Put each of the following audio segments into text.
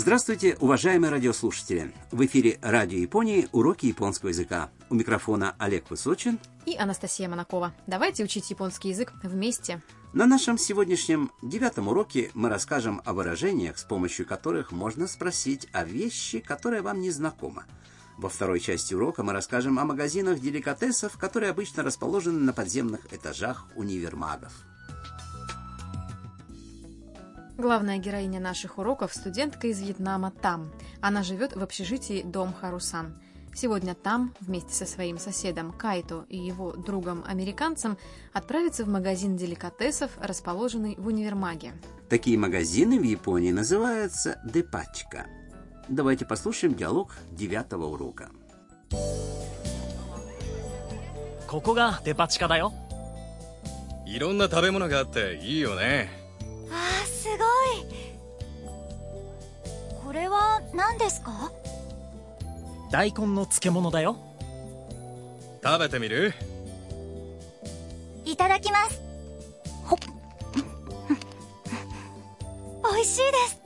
Здравствуйте, уважаемые радиослушатели! В эфире Радио Японии уроки японского языка. У микрофона Олег Высочин и Анастасия Монакова. Давайте учить японский язык вместе. На нашем сегодняшнем девятом уроке мы расскажем о выражениях, с помощью которых можно спросить о вещи, которая вам не знакома. Во второй части урока мы расскажем о магазинах деликатесов, которые обычно расположены на подземных этажах универмагов. Главная героиня наших уроков – студентка из Вьетнама Там. Она живет в общежитии Дом Харусан. Сегодня Там вместе со своим соседом Кайто и его другом-американцем отправится в магазин деликатесов, расположенный в универмаге. Такие магазины в Японии называются депачка. Давайте послушаем диалог девятого урока. ここがデパ地下だよいろんな食べ物があっていいよね れは何ですか大根の漬物だよ食べてみるいただきますほっ美味しいです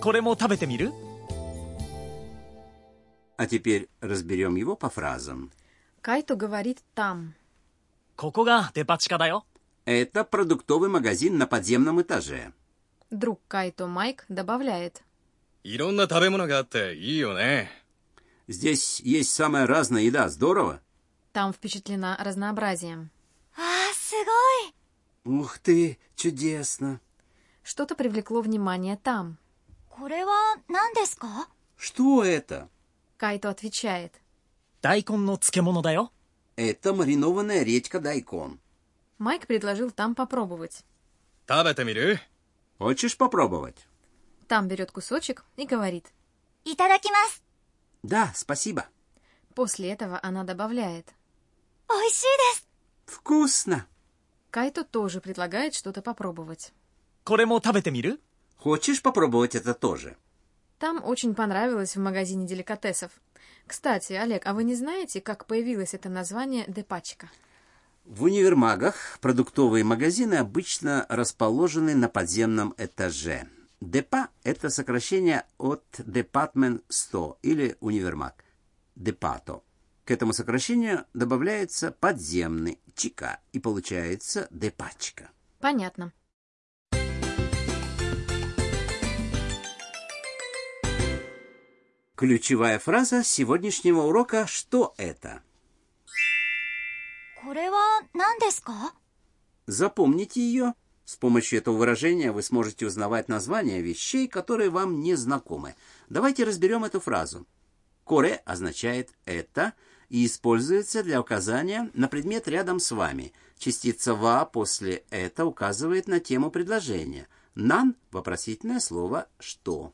これも食べてみる А теперь разберем его по фразам. Кайто говорит «там». ここがデパ地下だよ Это продуктовый магазин на подземном этаже. Друг Кайто Майк добавляет. Здесь есть самая разная еда, здорово? Там впечатлена разнообразием. А, сыгой! Ух ты, чудесно! Что-то привлекло внимание там. Что это? Кайто отвечает. Это маринованная редька дайкон. Майк предложил там попробовать. Табета мирю? Хочешь попробовать? Там берет кусочек и говорит. Итадакимас. Да, спасибо. После этого она добавляет. Ойшидес. Вкусно. Кайто тоже предлагает что-то попробовать. Хочешь попробовать это тоже? Там очень понравилось в магазине деликатесов. Кстати, Олег, а вы не знаете, как появилось это название «Депачка»? В универмагах продуктовые магазины обычно расположены на подземном этаже. Депа – это сокращение от Department Store или универмаг. Депато. К этому сокращению добавляется подземный чика и получается депачка. Понятно. Ключевая фраза сегодняшнего урока «Что это?». これは何ですか Запомните ее. С помощью этого выражения вы сможете узнавать названия вещей, которые вам не знакомы. Давайте разберем эту фразу. Коре означает «это» и используется для указания на предмет рядом с вами. Частица «ва» после «это» указывает на тему предложения. «Нан» — вопросительное слово «что».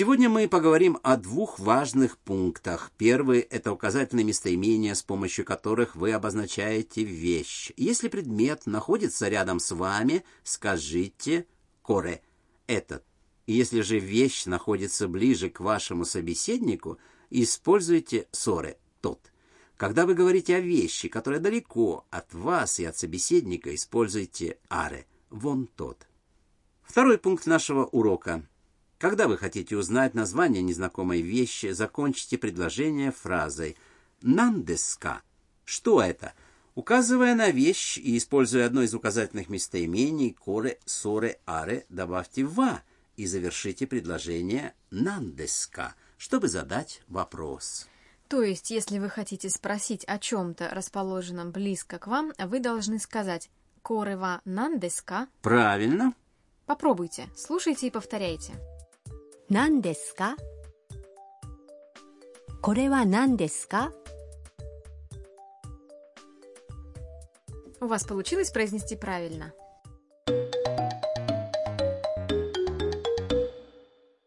Сегодня мы поговорим о двух важных пунктах. Первый – это указательные местоимения, с помощью которых вы обозначаете вещь. Если предмет находится рядом с вами, скажите «коре» – «этот». Если же вещь находится ближе к вашему собеседнику, используйте «соре» – «тот». Когда вы говорите о вещи, которая далеко от вас и от собеседника, используйте «аре» – «вон тот». Второй пункт нашего урока – когда вы хотите узнать название незнакомой вещи, закончите предложение фразой «нандеска». Что это? Указывая на вещь и используя одно из указательных местоимений «коре», «соре», «аре», добавьте «ва» и завершите предложение «нандеска», чтобы задать вопрос. То есть, если вы хотите спросить о чем-то, расположенном близко к вам, вы должны сказать «корева нандеска». Правильно. Попробуйте, слушайте и повторяйте. 何ですかこれは何ですか У вас получилось произнести правильно.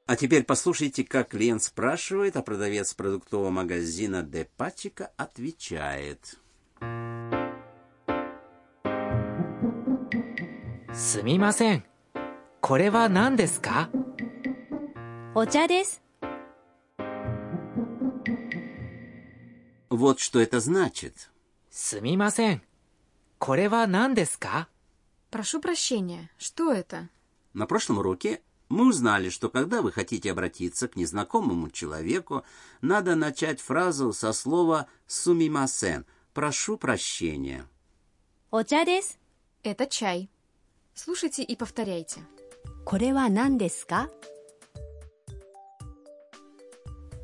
А теперь послушайте, как клиент спрашивает, а продавец продуктового магазина Депачика отвечает. すみませんこれは何ですか お茶です。 Вот что это значит. すみませんこれは何ですか Прошу прощения, что это? На прошлом уроке мы узнали, что когда вы хотите обратиться к незнакомому человеку, надо начать фразу со слова «сумимасен» – «прошу прощения». お茶です。 Это чай. Слушайте и повторяйте. これは何で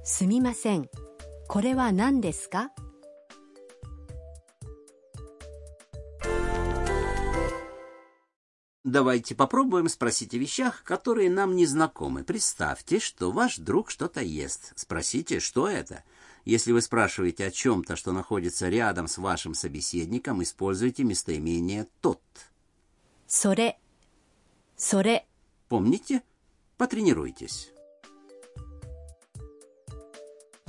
すかすみません。これは何ですか Давайте попробуем спросить о вещах, которые нам не знакомы. Представьте, что ваш друг что-то ест. Спросите, что это. Если вы спрашиваете о чем-то, что находится рядом с вашим собеседником, используйте местоимение «тот». それ、それ、 Помните? Потренируйтесь.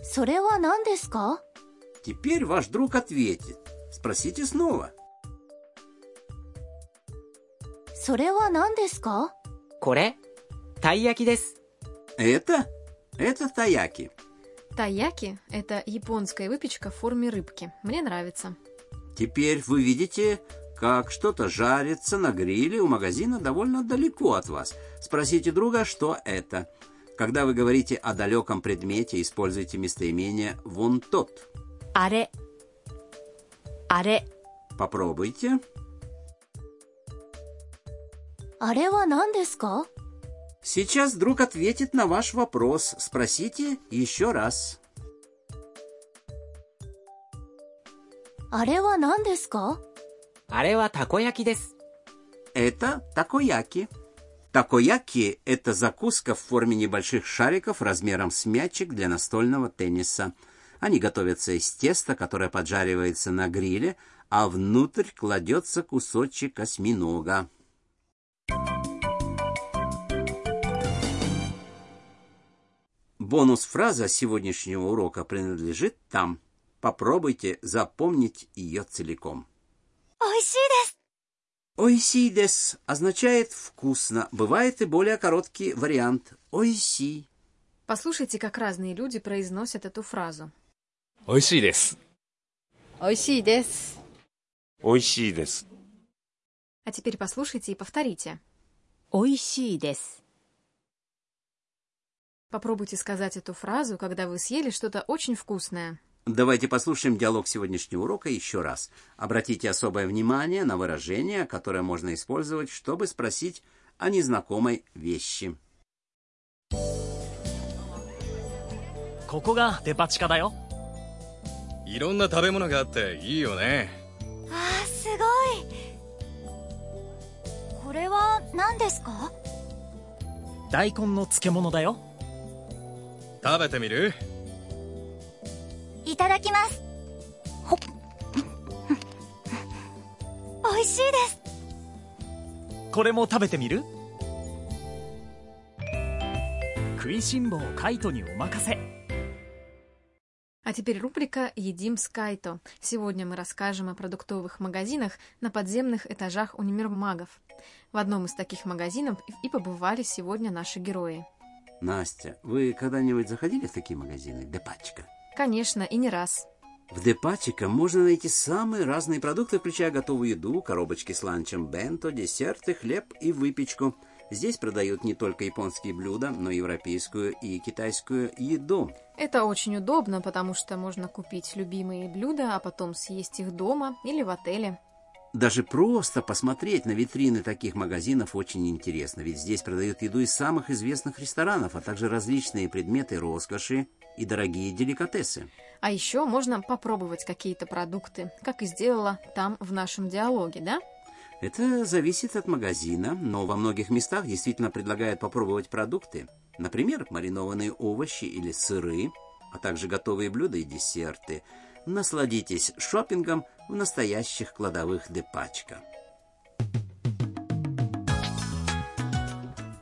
Сорева? Теперь ваш друг ответит. Спросите снова. Сорева. Это? Это таяки. Таяки – это японская выпечка в форме рыбки. Мне нравится. Теперь вы видите, как что-то жарится на гриле у магазина довольно далеко от вас. Спросите друга, что это. Когда вы говорите о далеком предмете, используйте местоимение «вон тот». Аре. Аре. Попробуйте. Аре ва нан десу Сейчас друг ответит на ваш вопрос. Спросите еще раз. Аре ва нан десу Это такояки. Такояки – это закуска в форме небольших шариков размером с мячик для настольного тенниса. Они готовятся из теста, которое поджаривается на гриле, а внутрь кладется кусочек осьминога. Бонус-фраза сегодняшнего урока принадлежит там. Попробуйте запомнить ее целиком. 美味しいです す Ойсидес означает «вкусно». Бывает и более короткий вариант «ойси». Послушайте, как разные люди произносят эту фразу. Ойсидес. Ойсидес. Ойсидес. А теперь послушайте и повторите. Ойсидес. Попробуйте сказать эту фразу, когда вы съели что-то очень вкусное. Давайте послушаем диалог сегодняшнего урока еще раз. Обратите особое внимание на выражение, которое можно использовать, чтобы спросить о незнакомой вещи. ここがデパ地下だよいろんな食べ物があっていいよね。あーすごいこれは何ですか大根の漬物だよ食べてみるい ただきますほっ美味しいですこれも食べてみる食いしん坊カイトにお任せ А теперь рубрика «Едим с Кайто». Сегодня мы расскажем о продуктовых магазинах на подземных этажах универмагов. В одном из таких магазинов и побывали сегодня наши герои. Настя, вы когда-нибудь заходили в такие магазины? Депачка. Конечно, и не раз. В Депачика можно найти самые разные продукты, включая готовую еду, коробочки с ланчем бенто, десерты, хлеб и выпечку. Здесь продают не только японские блюда, но и европейскую и китайскую еду. Это очень удобно, потому что можно купить любимые блюда, а потом съесть их дома или в отеле. Даже просто посмотреть на витрины таких магазинов очень интересно, ведь здесь продают еду из самых известных ресторанов, а также различные предметы роскоши и дорогие деликатесы. А еще можно попробовать какие-то продукты, как и сделала там в нашем диалоге, да? Это зависит от магазина, но во многих местах действительно предлагают попробовать продукты. Например, маринованные овощи или сыры, а также готовые блюда и десерты. Насладитесь шопингом в настоящих кладовых Депачка.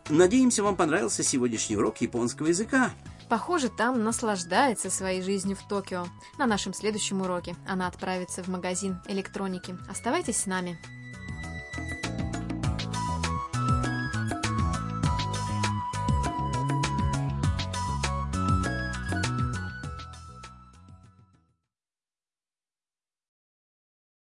Надеемся, вам понравился сегодняшний урок японского языка. Похоже, там наслаждается своей жизнью в Токио. На нашем следующем уроке она отправится в магазин электроники. Оставайтесь с нами.